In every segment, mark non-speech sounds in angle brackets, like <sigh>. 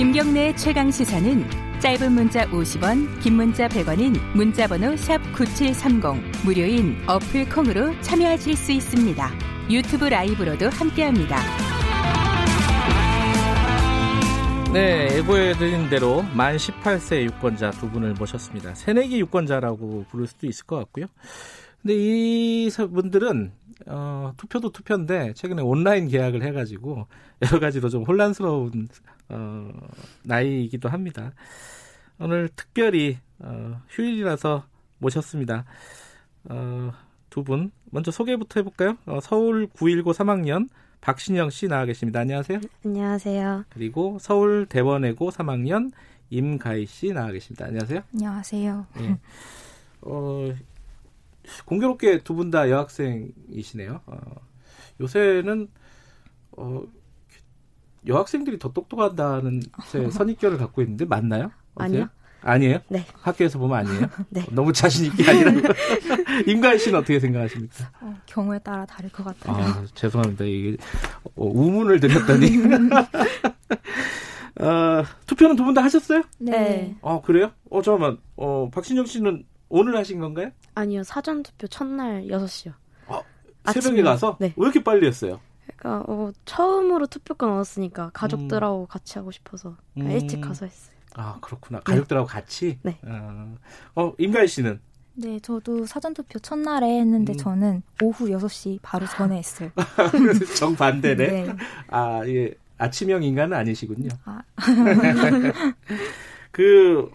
김경래 최강 시사는 짧은 문자 50원, 긴 문자 100원인 문자번호 샵 #9730 무료인 어플 콩으로 참여하실 수 있습니다. 유튜브 라이브로도 함께합니다. 네, 예고해드린 대로 만 18세 유권자 두 분을 모셨습니다. 새내기 유권자라고 부를 수도 있을 것 같고요. 근데 이 분들은 어, 투표도 투표인데 최근에 온라인 계약을 해가지고 <laughs> 여러 가지로 좀 혼란스러운 어, 나이이기도 합니다. 오늘 특별히 어, 휴일이라서 모셨습니다. 어, 두 분 먼저 소개부터 해볼까요? 어, 서울 919 3학년 박신영 씨 나와 계십니다. 안녕하세요. 안녕하세요. 그리고 서울 대원외고 3학년 임가희 씨 나와 계십니다. 안녕하세요. 안녕하세요. 예. 어, 공교롭게 두 분 다 여학생이시네요. 어, 요새는 어, 여학생들이 더 똑똑하다는 제 <laughs> 선입견을 갖고 있는데 맞나요? 아니요. 아니에요? 네. 학교에서 보면 아니에요? <laughs> 네. 너무 자신 있게 아니라 <laughs> 임가희 씨는 어떻게 생각하십니까? 어, 경우에 따라 다를 것 같아요. 아, 죄송합니다. 이게 어, 우문을 드렸더니 어, 투표는 두 분 다 하셨어요? 네. 아 그래요? 어 잠깐만. 어 박신영 씨는 오늘 하신 건가요? 아니요. 사전 투표 첫날 6시요. 새벽에 아침에. 가서 네. 왜 이렇게 빨리 했어요? 그러니까 어, 처음으로 투표권 얻었으니까 가족들하고 같이 하고 싶어서 음. 일찍 가서 했어요. 아 그렇구나. 가족들하고 같이. 네. 어, 어 임가희 씨는 네, 저도 사전투표 첫날에 했는데 음. 저는 오후 6시 바로 전에 했어요. <laughs> 정 반대네. 네. 아 예. 아침형 인간은 아니시군요. 아, <laughs> 그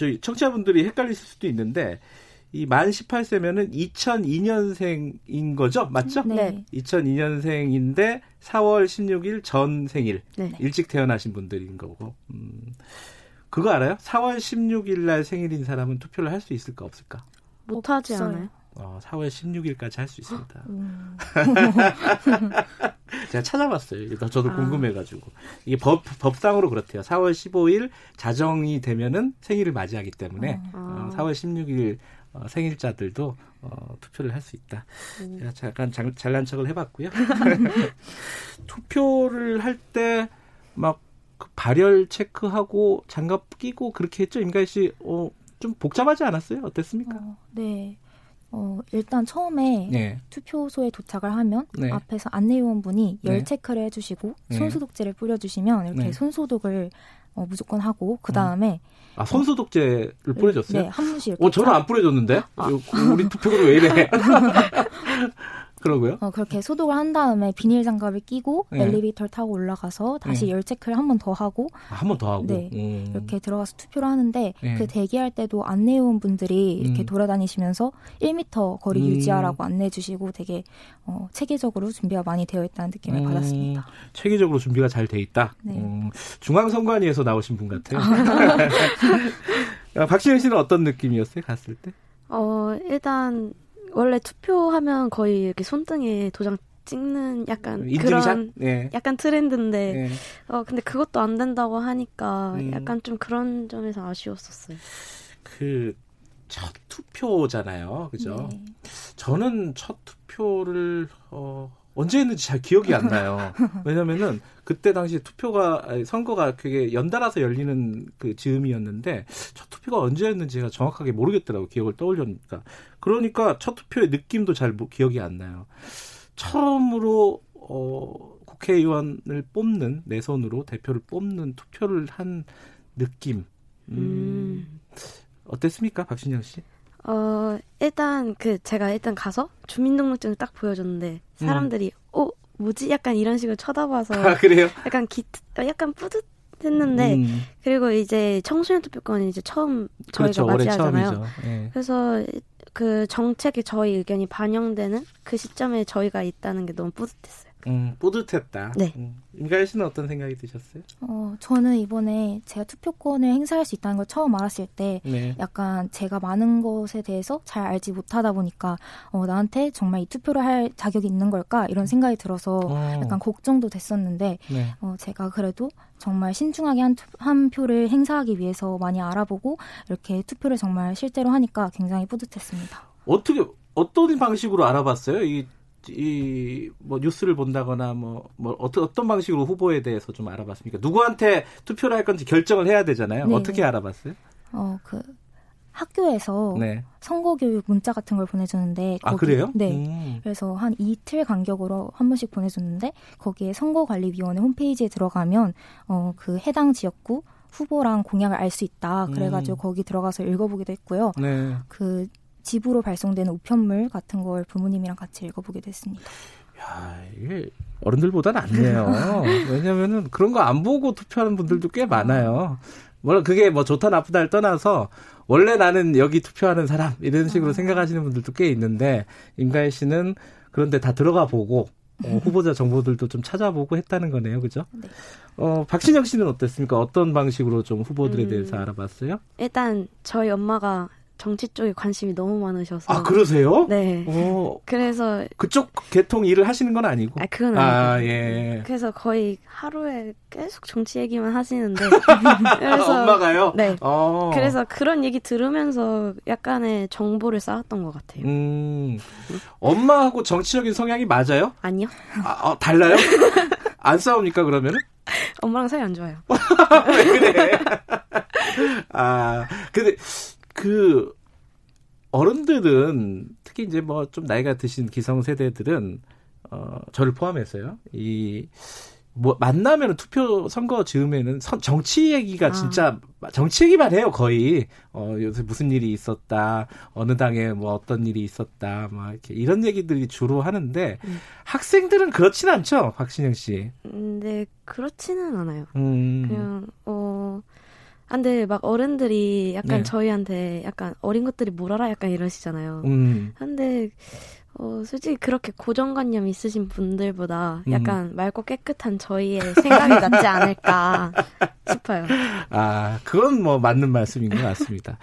저희 청취자분들이 헷갈리실 수도 있는데 이 만 18세면은 2002년생인 거죠? 맞죠? 네. 2002년생인데 4월 16일 전 생일 네. 일찍 태어나신 분들인 거고. 음. 그거 알아요? 4월 16일 날 생일인 사람은 투표를 할 수 있을까 없을까? 못 하지 없어요. 않아요? 어, 4월 16일까지 할 수 있습니다. <gasps> 음, <laughs> 제가 찾아봤어요. 이거 저도 아. 궁금해가지고 이게 법 법상으로 그렇대요. 4월 15일 자정이 되면은 생일을 맞이하기 때문에 어, 아. 4월 16일 어, 생일자들도 어, 투표를 할 수 있다. 음. 제가 잠깐 장- 잘난 척을 해봤고요. <laughs> 투표를 할 때 막 발열 체크하고 장갑 끼고 그렇게 했죠, 임가희 씨. 어, 좀 복잡하지 않았어요? 어땠습니까? 어, 네. 어, 일단 처음에 네. 투표소에 도착을 하면 네. 앞에서 안내요원분이 열 네. 체크를 해주시고 네. 손소독제를 뿌려주시면 이렇게 네. 손소독을 어, 무조건 하고 그 다음에 아, 손소독제를 뿌려줬어요? 네, 한 분씩 이렇게 어, 저는 짜- 안 뿌려줬는데? 우리 투표구를 왜 이래? <laughs> <laughs> 그러고요? 어, 그렇게 소독을 한 다음에 비닐 장갑을 끼고 네. 엘리베이터를 타고 올라가서 다시 네. 열 체크를 한 번 더 하고 한번 더 하고. 네. 음. 이렇게 들어가서 투표를 하는데 네. 그 대기할 때도 안내요원 분들이 이렇게 음. 돌아다니시면서 1m 거리 음. 유지하라고 안내해 주시고 되게 어, 체계적으로 준비가 많이 되어 있다는 느낌을 음, 받았습니다. 체계적으로 준비가 잘 돼 있다. 네. 음, 중앙선관위에서 나오신 분 같아요. 아, <laughs> 박신혜 씨는 어떤 느낌이었어요? 갔을 때? 어, 일단 원래 투표하면 거의 이렇게 손등에 도장 찍는 약간 인증샷? 그런 네. 약간 트렌드인데 네. 어 근데 그것도 안 된다고 하니까 음. 약간 좀 그런 점에서 아쉬웠었어요. 그, 첫 투표잖아요. 그죠? 네. 저는 첫 투표를, 어, 언제 했는지 잘 기억이 안 나요. 왜냐면은 그때 당시 투표가, 선거가 그게 연달아서 열리는 그 즈음이었는데 첫 투표가 언제였는지 제가 정확하게 모르겠더라고 기억을 떠올려니까. 그러니까 첫 투표의 느낌도 잘 모- 기억이 안 나요. 처음으로, 어, 국회의원을 뽑는, 내 손으로 대표를 뽑는 투표를 한 느낌. 음. 어땠습니까, 박신영 씨? 어 일단 그 제가 일단 가서 주민등록증을 딱 보여줬는데 사람들이 어 뭐지 약간 이런 식으로 쳐다봐서 아, 그래요? 약간 기 어, 약간 뿌듯 했는데 음, 그리고 이제 청소년 투표권이 이제 처음 저희가 그렇죠. 맞이하잖아요. 예. 그래서 그 정책에 저희 의견이 반영되는 그 시점에 저희가 있다는 게 너무 뿌듯했어요. 음, 뿌듯했다. 네. 음, 임가희 씨는 어떤 생각이 드셨어요? 어, 저는 이번에 제가 투표권을 행사할 수 있다는 걸 처음 알았을 때 네. 약간 제가 많은 것에 대해서 잘 알지 못하다 보니까 어, 나한테 정말 이 투표를 할 자격이 있는 걸까 이런 생각이 들어서 어, 약간 걱정도 됐었는데 네. 어, 제가 그래도 정말 신중하게 한, 투- 한 표를 행사하기 위해서 많이 알아보고 이렇게 투표를 정말 실제로 하니까 굉장히 뿌듯했습니다. 어떻게 어떤 방식으로 알아봤어요? 이 이 뭐 뉴스를 본다거나 뭐, 뭐 어떤 어떤 방식으로 후보에 대해서 좀 알아봤습니까? 누구한테 투표를 할 건지 결정을 해야 되잖아요. 네. 어떻게 알아봤어요? 어, 그 학교에서 네. 선거 교육 문자 같은 걸 보내주는데 아 거기- 그래요? 네. 음. 그래서 한 이틀 간격으로 한 번씩 보내줬는데 거기에 선거관리위원회 홈페이지에 들어가면 어, 그 해당 지역구 후보랑 공약을 알 수 있다. 그래가지고 음. 거기 들어가서 읽어보기도 했고요. 네. 그 집으로 발송되는 우편물 같은 걸 부모님이랑 같이 읽어보기도 했습니다. 야, 이게 어른들보다 낫네요. <laughs> 왜냐면은 그런 거 안 보고 투표하는 분들도 꽤 많아요. 물론 그게 뭐 좋다 나쁘다를 떠나서 원래 나는 여기 투표하는 사람 이런 식으로 생각하시는 분들도 꽤 있는데 임가희 씨는 그런데 다 들어가 보고 어, 후보자 정보들도 좀 찾아보고 했다는 거네요, 그죠? 네. 어, 박신영 씨는 어땠습니까? 어떤 방식으로 좀 후보들에 음. 대해서 알아봤어요? 일단 저희 엄마가 정치 쪽에 관심이 너무 많으셔서. 아, 그러세요? 네. 어, 그래서 그쪽 계통 일을 하시는 건 아니고. 아 그건 아니고. 아, 예. 그래서 거의 하루에 계속 정치 얘기만 하시는데. <laughs> 그래서 엄마가요? 네. 어. 그래서 그런 얘기 들으면서 약간의 정보를 쌓았던 것 같아요. 음, 엄마하고 정치적인 성향이 맞아요? 아니요. 아, 어, 달라요? <laughs> 안 싸웁니까, 그러면은? 엄마랑 사이 안 좋아요. <laughs> 왜 그래? 아, 근데, 그, 어른들은, 특히 이제 뭐 좀 나이가 드신 기성 세대들은, 어, 저를 포함해서요, 이, 뭐, 만나면 투표 선거 즈음에는 선- 정치 얘기가 아. 진짜, 정치 얘기만 해요, 거의. 어, 요새 무슨 일이 있었다, 어느 당에 뭐 어떤 일이 있었다, 막 이렇게 이런 얘기들이 주로 하는데, 음. 학생들은 그렇진 않죠, 박신영 씨. 근데 그렇지는 않아요. 음. 그냥 어. 아, 근데 막 어른들이 약간 네. 저희한테 약간 어린 것들이 뭘 알아 약간 이러시잖아요. 음. 근데 어 솔직히 그렇게 고정관념 있으신 분들보다 음. 약간 맑고 깨끗한 저희의 생각이 낫지 않을까 <laughs> 싶어요. 아, 그건 뭐 맞는 말씀인 것 같습니다.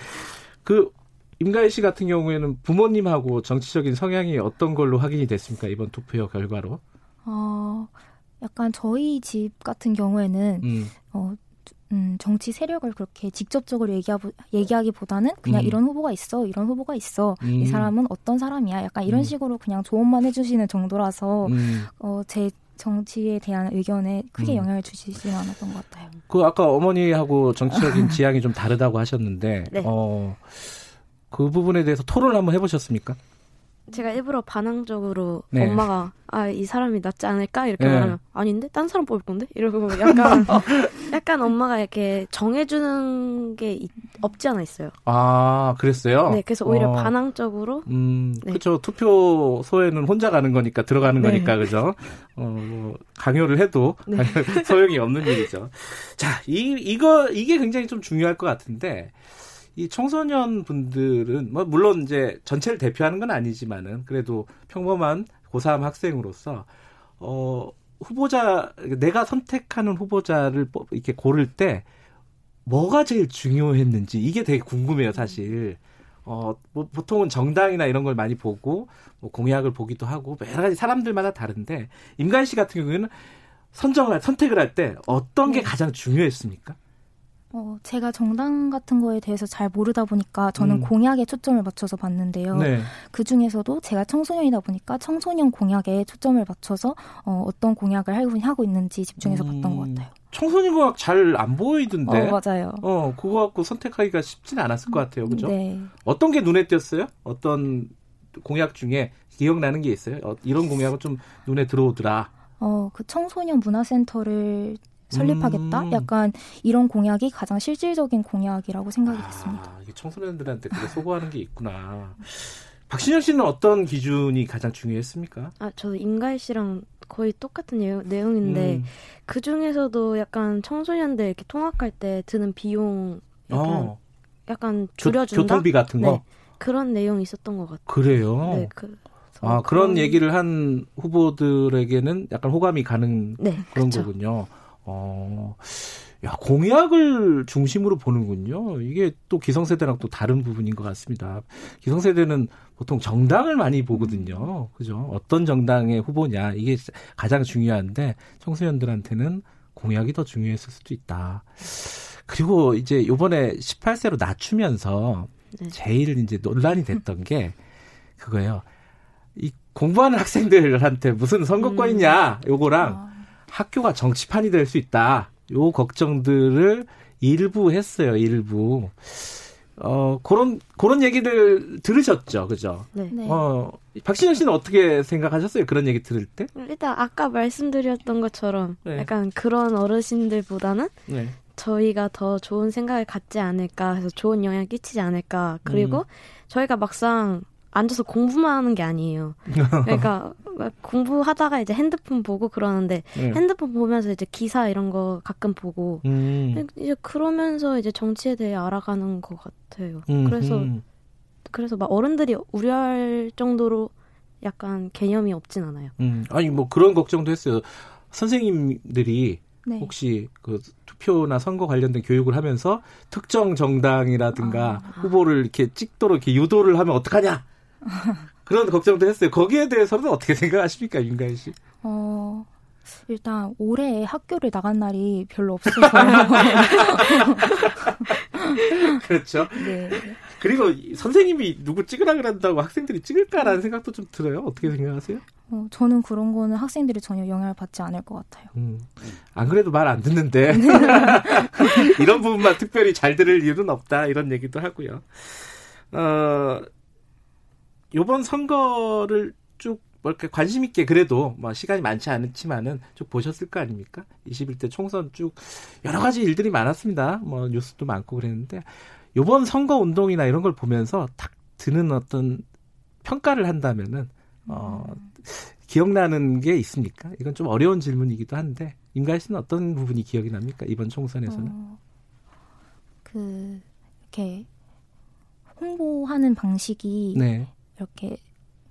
그 임가희 씨 같은 경우에는 부모님하고 정치적인 성향이 어떤 걸로 확인이 됐습니까? 이번 투표 결과로. 어, 약간 저희 집 같은 경우에는 음. 어, 음, 정치 세력을 그렇게 직접적으로 얘기하, 얘기하기보다는 그냥 음. 이런 후보가 있어, 이런 후보가 있어, 음. 이 사람은 어떤 사람이야, 약간 이런 음. 식으로 그냥 조언만 해주시는 정도라서 음. 어, 제 정치에 대한 의견에 크게 음. 영향을 주시지는 않았던 것 같아요. 그 아까 어머니하고 정치적인 <laughs> 지향이 좀 다르다고 하셨는데, 네. 어, 그 부분에 대해서 토론을 한번 해보셨습니까? 제가 일부러 반항적으로 네. 엄마가 아 이 사람이 낫지 않을까 이렇게 네. 말하면 아닌데 딴 사람 뽑을 건데 이러고 약간 <laughs> 약간 엄마가 이렇게 정해주는 게 있- 없지 않아 있어요. 아, 그랬어요? 네, 그래서 오히려 어. 반항적으로 음, 네. 그렇죠. 투표소에는 혼자 가는 거니까 들어가는 네. 거니까 그죠. 어, 뭐 강요를 해도 네. <laughs> 소용이 없는 일이죠. 자, 이 이거 이게 굉장히 좀 중요할 것 같은데 이 청소년 분들은 뭐 물론 이제 전체를 대표하는 건 아니지만은 그래도 평범한 고3 학생으로서 어 후보자 내가 선택하는 후보자를 뽑- 이렇게 고를 때 뭐가 제일 중요했는지 이게 되게 궁금해요, 사실. 어, 뭐 보통은 정당이나 이런 걸 많이 보고 뭐 공약을 보기도 하고 여러 가지 사람들마다 다른데 임가희 씨 같은 경우에는 선정을 할, 선택을 할 때 어떤 게 네. 가장 중요했습니까? 어, 제가 정당 같은 거에 대해서 잘 모르다 보니까 저는 음. 공약에 초점을 맞춰서 봤는데요. 네. 그 중에서도 제가 청소년이다 보니까 청소년 공약에 초점을 맞춰서 어, 어떤 공약을 하고, 있는지 집중해서 봤던 것 음, 같아요. 청소년 공약 잘 안 보이던데. 어, 맞아요. 어, 그거 갖고 선택하기가 쉽진 않았을 것 같아요. 그죠? 네. 어떤 게 눈에 띄었어요? 어떤 공약 중에 기억나는 게 있어요? 어, 이런 공약은 좀 눈에 들어오더라. 어, 그 청소년 문화센터를 설립하겠다? 음. 약간 이런 공약이 가장 실질적인 공약이라고 생각이 됐습니다. 아, 이게 청소년들한테 그게 소구하는 게 있구나. 박신영 씨는 어떤 기준이 가장 중요했습니까? 아 저도 임가희 씨랑 거의 똑같은 내용, 내용인데 음. 그 중에서도 약간 청소년들 이렇게 통학할 때 드는 비용 약간, 어, 약간 교, 줄여준다 교 통비 같은 거? 네. 그런 내용이 있었던 것 같아요. 그래요? 네, 그, 아, 그런 얘기를 한 후보들에게는 약간 호감이 가는 네, 그런 그쵸. 거군요. 어, 야, 공약을 중심으로 보는군요. 이게 또 기성세대랑 또 다른 부분인 것 같습니다. 기성세대는 보통 정당을 많이 보거든요. 그죠? 어떤 정당의 후보냐. 이게 가장 중요한데 청소년들한테는 공약이 더 중요했을 수도 있다. 그리고 이제 요번에 18세로 낮추면서 네. 제일 이제 논란이 됐던 게 그거예요. 이 공부하는 학생들한테 무슨 선거권 음. 요거랑 아, 학교가 정치판이 될 수 있다. 요 걱정들을 일부 했어요. 일부. 어 그런 그런 얘기를 들으셨죠, 그죠? 네. 네. 어 박신영 씨는 어떻게 생각하셨어요? 그런 얘기 들을 때? 일단 아까 말씀드렸던 것처럼 네. 약간 그런 어르신들보다는 네. 저희가 더 좋은 생각을 갖지 않을까 해서 좋은 영향 을 끼치지 않을까 그리고 음. 저희가 막상 앉아서 공부만 하는 게 아니에요. <laughs> 그러니까 막 공부하다가 이제 핸드폰 보고 그러는데 네. 핸드폰 보면서 이제 기사 이런 거 가끔 보고 음. 이제 그러면서 이제 정치에 대해 알아가는 것 같아요. 음, 그래서 음. 그래서 막 어른들이 우려할 정도로 약간 개념이 없진 않아요. 음. 아니 뭐 그런 걱정도 했어요. 선생님들이 네. 혹시 그 투표나 선거 관련된 교육을 하면서 특정 정당이라든가 아. 후보를 이렇게 찍도록 이렇게 유도를 하면 어떡하냐 그런 걱정도 했어요. 거기에 대해서는 어떻게 생각하십니까, 윤가희 씨? 어, 일단 올해 학교를 나간 날이 별로 없어서 <laughs> 그렇죠. 네. 그리고 이 선생님이 누구 찍으라 그런다고 학생들이 찍을까라는 생각도 좀 들어요. 어떻게 생각하세요? 어, 저는 그런 거는 학생들이 전혀 영향을 받지 않을 것 같아요. 음. 안 그래도 말 안 듣는데 <laughs> 이런 부분만 특별히 잘 들을 이유는 없다 이런 얘기도 하고요. 어, 요번 선거를 쭉뭐 이렇게 관심 있게 그래도 뭐 시간이 많지 않지만은 쭉 보셨을 거 아닙니까? 21대 총선 쭉 여러 가지 일들이 많았습니다. 뭐 뉴스도 많고 그랬는데 요번 선거 운동이나 이런 걸 보면서 딱 드는 어떤 평가를 한다면은 어, 기억나는 게 있습니까? 이건 좀 어려운 질문이기도 한데 임가희 씨는 어떤 부분이 기억이 납니까? 이번 총선에서는? 어, 그 이렇게 홍보하는 방식이 네. 이렇게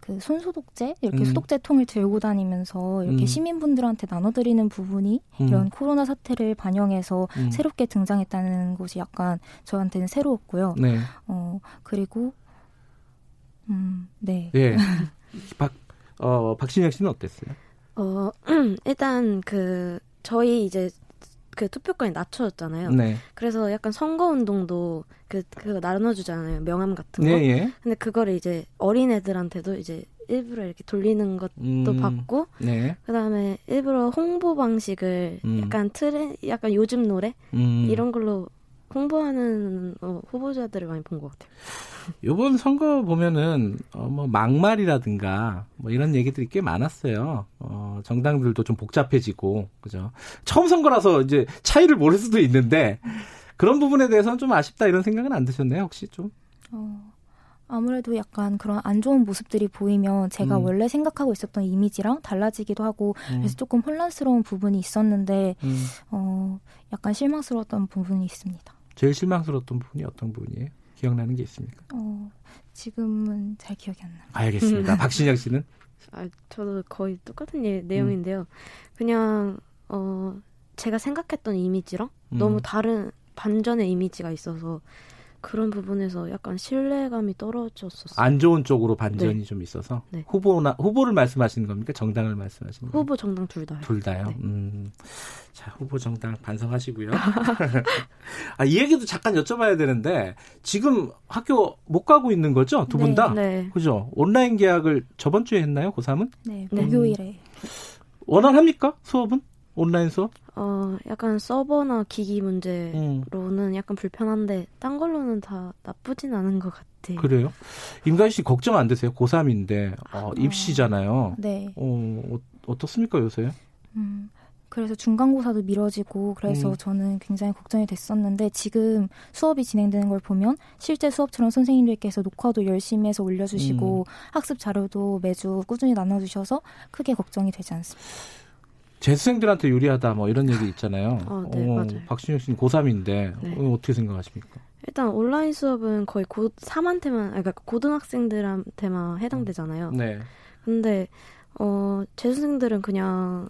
그 손소독제 이렇게 음. 소독제 통을 들고 다니면서 이렇게 음. 시민분들한테 나눠드리는 부분이 음. 이런 코로나 사태를 반영해서 음. 새롭게 등장했다는 것이 약간 저한테는 새로웠고요. 네. 어 그리고 음 네. 예. <laughs> 박, 어, 박신영 씨는 어땠어요? 어, <clears throat> 일단 그 저희 이제 그 투표권이 낮춰졌잖아요. 네. 그래서 약간 선거 운동도 그 그거 나눠주잖아요. 명함 같은 거. 네, 예. 근데 그거를 이제 어린 애들한테도 이제 일부러 이렇게 돌리는 것도 음, 받고 네. 그다음에 일부러 홍보 방식을 음. 약간 트렌 약간 요즘 노래 음. 이런 걸로 홍보하는 어, 후보자들을 많이 본 것 같아요. 요번 선거 보면은 어, 뭐 막말이라든가 뭐 이런 얘기들이 꽤 많았어요. 어, 정당들도 좀 복잡해지고 그죠. 처음 선거라서 이제 차이를 모를 수도 있는데 그런 부분에 대해서는 좀 아쉽다 이런 생각은 안 드셨나요? 혹시 좀? 어, 아무래도 약간 그런 안 좋은 모습들이 보이면 제가 음. 원래 생각하고 있었던 이미지랑 달라지기도 하고 음, 그래서 조금 혼란스러운 부분이 있었는데 음. 어, 약간 실망스러웠던 부분이 있습니다. 제일 실망스러웠던 부분이 어떤 부분이에요? 기억나는 게 있습니까? 어, 지금은 잘 기억이 안 나요. 알겠습니다. <laughs> 박신영 씨는? 아, 저도 거의 똑같은 예- 내용인데요. 그냥 어 제가 생각했던 이미지랑 음. 너무 다른 반전의 이미지가 있어서 그런 부분에서 약간 신뢰감이 떨어졌었어요. 안 좋은 쪽으로 반전이 좀 있어서 네. 후보나 후보를 말씀하시는 겁니까? 정당을 말씀하시는 겁니까? 후보 정당 둘 다요. 둘 다요. 네. 음. 자, 후보 정당 반성하시고요. <laughs> 아, 이 얘기도 잠깐 여쭤봐야 되는데 지금 학교 못 가고 있는 거죠? 두분 네, 다? 네. 그죠? 온라인 계약을 저번 주에 했나요? 고3은? 네, 네. 목요일에 원활합니까? 수업은? 온라인 수업? 어 약간 서버나 기기 문제로는 음. 약간 불편한데 딴 걸로는 다 나쁘진 않은 것 같아요. 그래요? 임가희 씨 걱정 안 되세요? 고3인데 어, 입시잖아요. 네. 어, 어, 어떻습니까, 요새? 음, 그래서 중간고사도 미뤄지고 그래서 음. 저는 굉장히 걱정이 됐었는데 지금 수업이 진행되는 걸 보면 실제 수업처럼 선생님들께서 녹화도 열심히 해서 올려주시고 학습 자료도 매주 꾸준히 나눠주셔서 크게 걱정이 되지 않습니다. 재수생들한테 유리하다 뭐 이런 얘기 있잖아요. <laughs> 어, 네, 맞아요. 박신영 씨는 고3인데 네. 어, 어떻게 생각하십니까? 일단 온라인 수업은 거의 고 3한테만 그러니까 고등학생들한테만 해당되잖아요. 네. 근데 어 재수생들은 그냥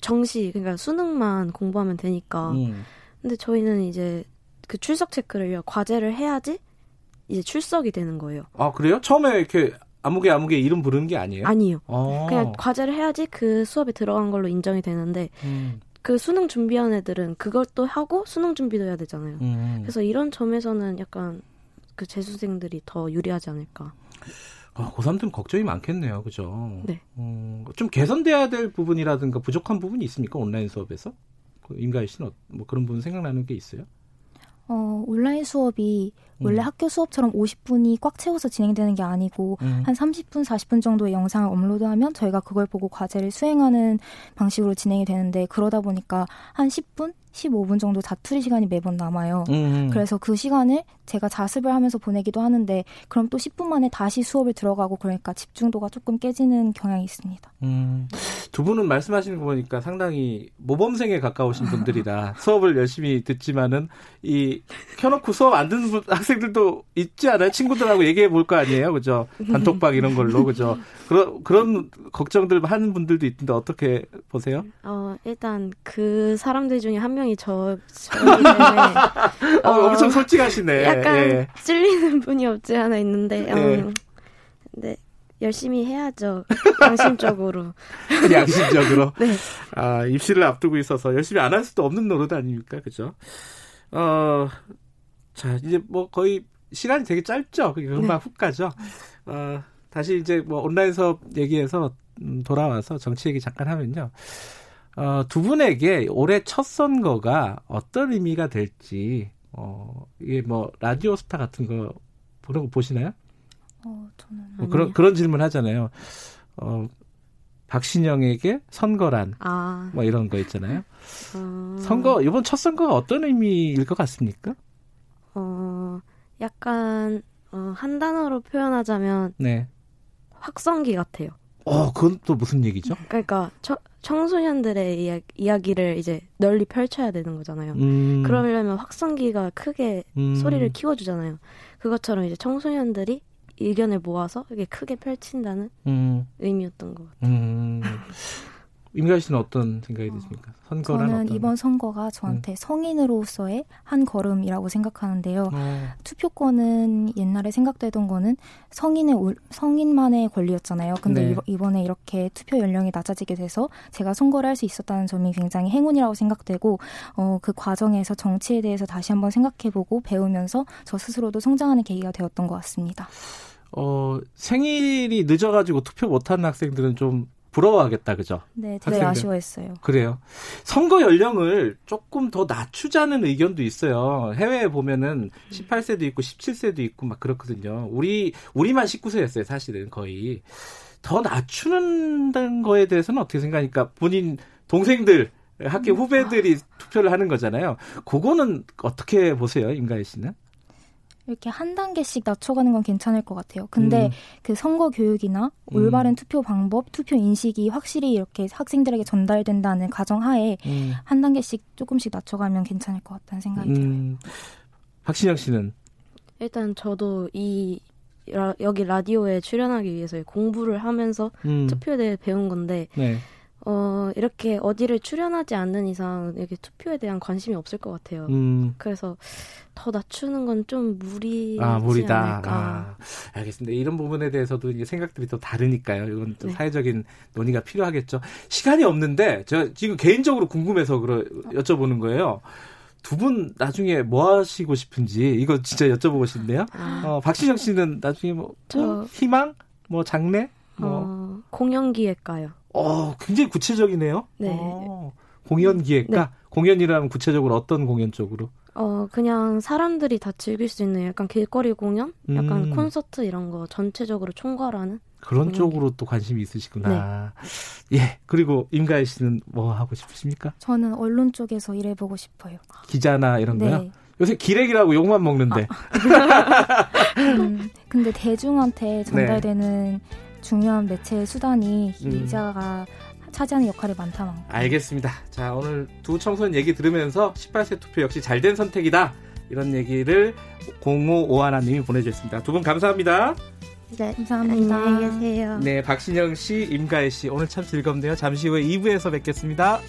정시 그러니까 수능만 공부하면 되니까. 음. 근데 저희는 이제 그 출석 체크를요 과제를 해야지 이제 출석이 되는 거예요. 아 그래요? 처음에 이렇게 아무개 아무개 이름 부르는 게 아니에요? 아니요. 어. 그냥 과제를 해야지 그 수업에 들어간 걸로 인정이 되는데 음, 그 수능 준비한 애들은 그것도 하고 수능 준비도 해야 되잖아요. 음. 그래서 이런 점에서는 약간 그 재수생들이 더 유리하지 않을까. 아, 고3들은 걱정이 많겠네요. 그죠? 네. 음, 좀 개선돼야 될 부분이라든가 부족한 부분이 있습니까? 온라인 수업에서? 그 임가희 씨는 어, 뭐 그런 부분 생각나는 게 있어요? 어, 온라인 수업이 음. 원래 학교 수업처럼 50분이 꽉 채워서 진행되는 게 아니고 음. 한 30분, 40분 정도의 영상을 업로드하면 저희가 그걸 보고 과제를 수행하는 방식으로 진행이 되는데 그러다 보니까 한 10분, 15분 정도 자투리 시간이 매번 남아요. 음. 그래서 그 시간을 제가 자습을 하면서 보내기도 하는데 그럼 또 10분 만에 다시 수업을 들어가고 그러니까 집중도가 조금 깨지는 경향이 있습니다. 음, 두 분은 말씀하시는 거 보니까 상당히 모범생에 가까우신 분들이라 <laughs> 수업을 열심히 듣지만은 이 켜놓고 수업 안 듣는 분- 학생들도 있지 않아요? 친구들하고 얘기해 볼 거 아니에요, 그죠? 단톡방 이런 걸로 그죠? 그런 그런 걱정들 하는 분들도 있는데 어떻게 보세요? 어, 일단 그 사람들 중에 한명 이 저, 때문에. <laughs> 어, 엄청 솔직하시네. 약간 예. 찔리는 분이 없지 않아 있는데, 음, 예. 네, 열심히 해야죠. 양심적으로. <laughs> 양심적으로. 네. 아, 입시를 앞두고 있어서 열심히 안 할 수도 없는 노릇 아닙니까? 그죠? 어, 자, 이제 뭐 거의 시간이 되게 짧죠? 그게 금방 훅 가죠? 어, 다시 이제 뭐 온라인 수업 얘기해서 음, 돌아와서 정치 얘기 잠깐 하면요. 어, 두 분에게 올해 첫 선거가 어떤 의미가 될지, 어, 이게 뭐 라디오 스타 같은 거거 보시나요? 어, 저는 뭐 그런, 그런 질문 하잖아요. 어, 박신영에게 선거란, 아, 뭐 이런 거 있잖아요. 어, 선거 이번 첫 선거가 어떤 의미일 것 같습니까? 어, 약간, 어, 한 단어로 표현하자면 네. 확성기 같아요. 어, 그건 또 무슨 얘기죠? 그러니까 청, 청소년들의 이야, 이야기를 이제 널리 펼쳐야 되는 거잖아요. 음, 그러려면 확성기가 크게 음, 소리를 키워주잖아요. 그것처럼 이제 청소년들이 의견을 모아서 이게 크게 펼친다는 음, 의미였던 것 같아요. 음. 임가희 씨는 어떤 생각이 드십니까? 선거란 저는 어떤? 이번 선거가 저한테 성인으로서의 한 걸음이라고 생각하는데요. 어, 투표권은 옛날에 생각되던 거는 성인의 올- 성인만의 권리였잖아요. 근데 네. 이번- 이번에 이렇게 투표 연령이 낮아지게 돼서 제가 선거를 할 수 있었다는 점이 굉장히 행운이라고 생각되고 어, 그 과정에서 정치에 대해서 다시 한번 생각해보고 배우면서 저 스스로도 성장하는 계기가 되었던 것 같습니다. 어, 생일이 늦어가지고 투표 못하는 학생들은 좀 부러워하겠다, 그죠? 네, 되게 학생들. 아쉬워했어요. 그래요. 선거 연령을 조금 더 낮추자는 의견도 있어요. 해외에 보면은 18세도 있고 17세도 있고 막 그렇거든요. 우리 우리만 19세였어요, 사실은 거의. 더 낮추는 거에 대해서는 어떻게 생각하니까 본인 동생들 학교 후배들이 투표를 하는 거잖아요. 그거는 어떻게 보세요, 임가희 씨는? 이렇게 한 단계씩 낮춰가는 건 괜찮을 것 같아요. 근데 음. 그 선거 교육이나 올바른 투표 방법, 투표 인식이 확실히 이렇게 학생들에게 전달된다는 가정하에 음, 한 단계씩 조금씩 낮춰가면 괜찮을 것 같다는 생각이 들어요. 음, 박신영 씨는 일단 저도 이 라- 여기 라디오에 출연하기 위해서 공부를 하면서 음, 투표에 대해 배운 건데 네. 어, 이렇게 어디를 출연하지 않는 이상 이렇게 투표에 대한 관심이 없을 것 같아요. 음, 그래서 더 낮추는 건 좀 무리지 아, 무리다. 않을까. 아, 알겠습니다. 이런 부분에 대해서도 이제 생각들이 또 다르니까요. 이건 또 네. 사회적인 논의가 필요하겠죠. 시간이 없는데, 제가 지금 개인적으로 궁금해서 그러, 여쭤보는 거예요. 두분 나중에 뭐 하시고 싶은지, 이거 진짜 여쭤보고 싶네요. 아, 어, 박신영 씨는 나중에 뭐, 저- 꿈? 희망? 뭐, 장래? 뭐, 어, 공연 기획가요. 어, 굉장히 구체적이네요. 네. 어, 공연 기획가? 공연이라면 구체적으로 어떤 공연 쪽으로? 어, 그냥 사람들이 다 즐길 수 있는 약간 길거리 공연? 약간 음. 콘서트 이런 거 전체적으로 총괄하는? 그런 쪽으로 또 관심이 있으시구나. 예. 그리고 임가희 씨는 뭐 하고 싶으십니까? 저는 언론 쪽에서 일해보고 싶어요. 기자나 이런 거요? 네. 요새 기레기라고 욕만 먹는데. <laughs> 음, 근데 대중한테 전달되는 중요한 매체 수단이 음. 기자가 차지하는 역할이 많다만. 알겠습니다. 자, 오늘 두 청소년 얘기 들으면서 18세 투표 역시 잘된 선택이다. 이런 얘기를 0551님이 보내주셨습니다. 두 분 감사합니다. 네. 감사합니다. 안녕히 계세요. 네, 박신영 씨, 임가혜 씨, 오늘 참 즐겁네요. 잠시 후에 2부에서 뵙겠습니다.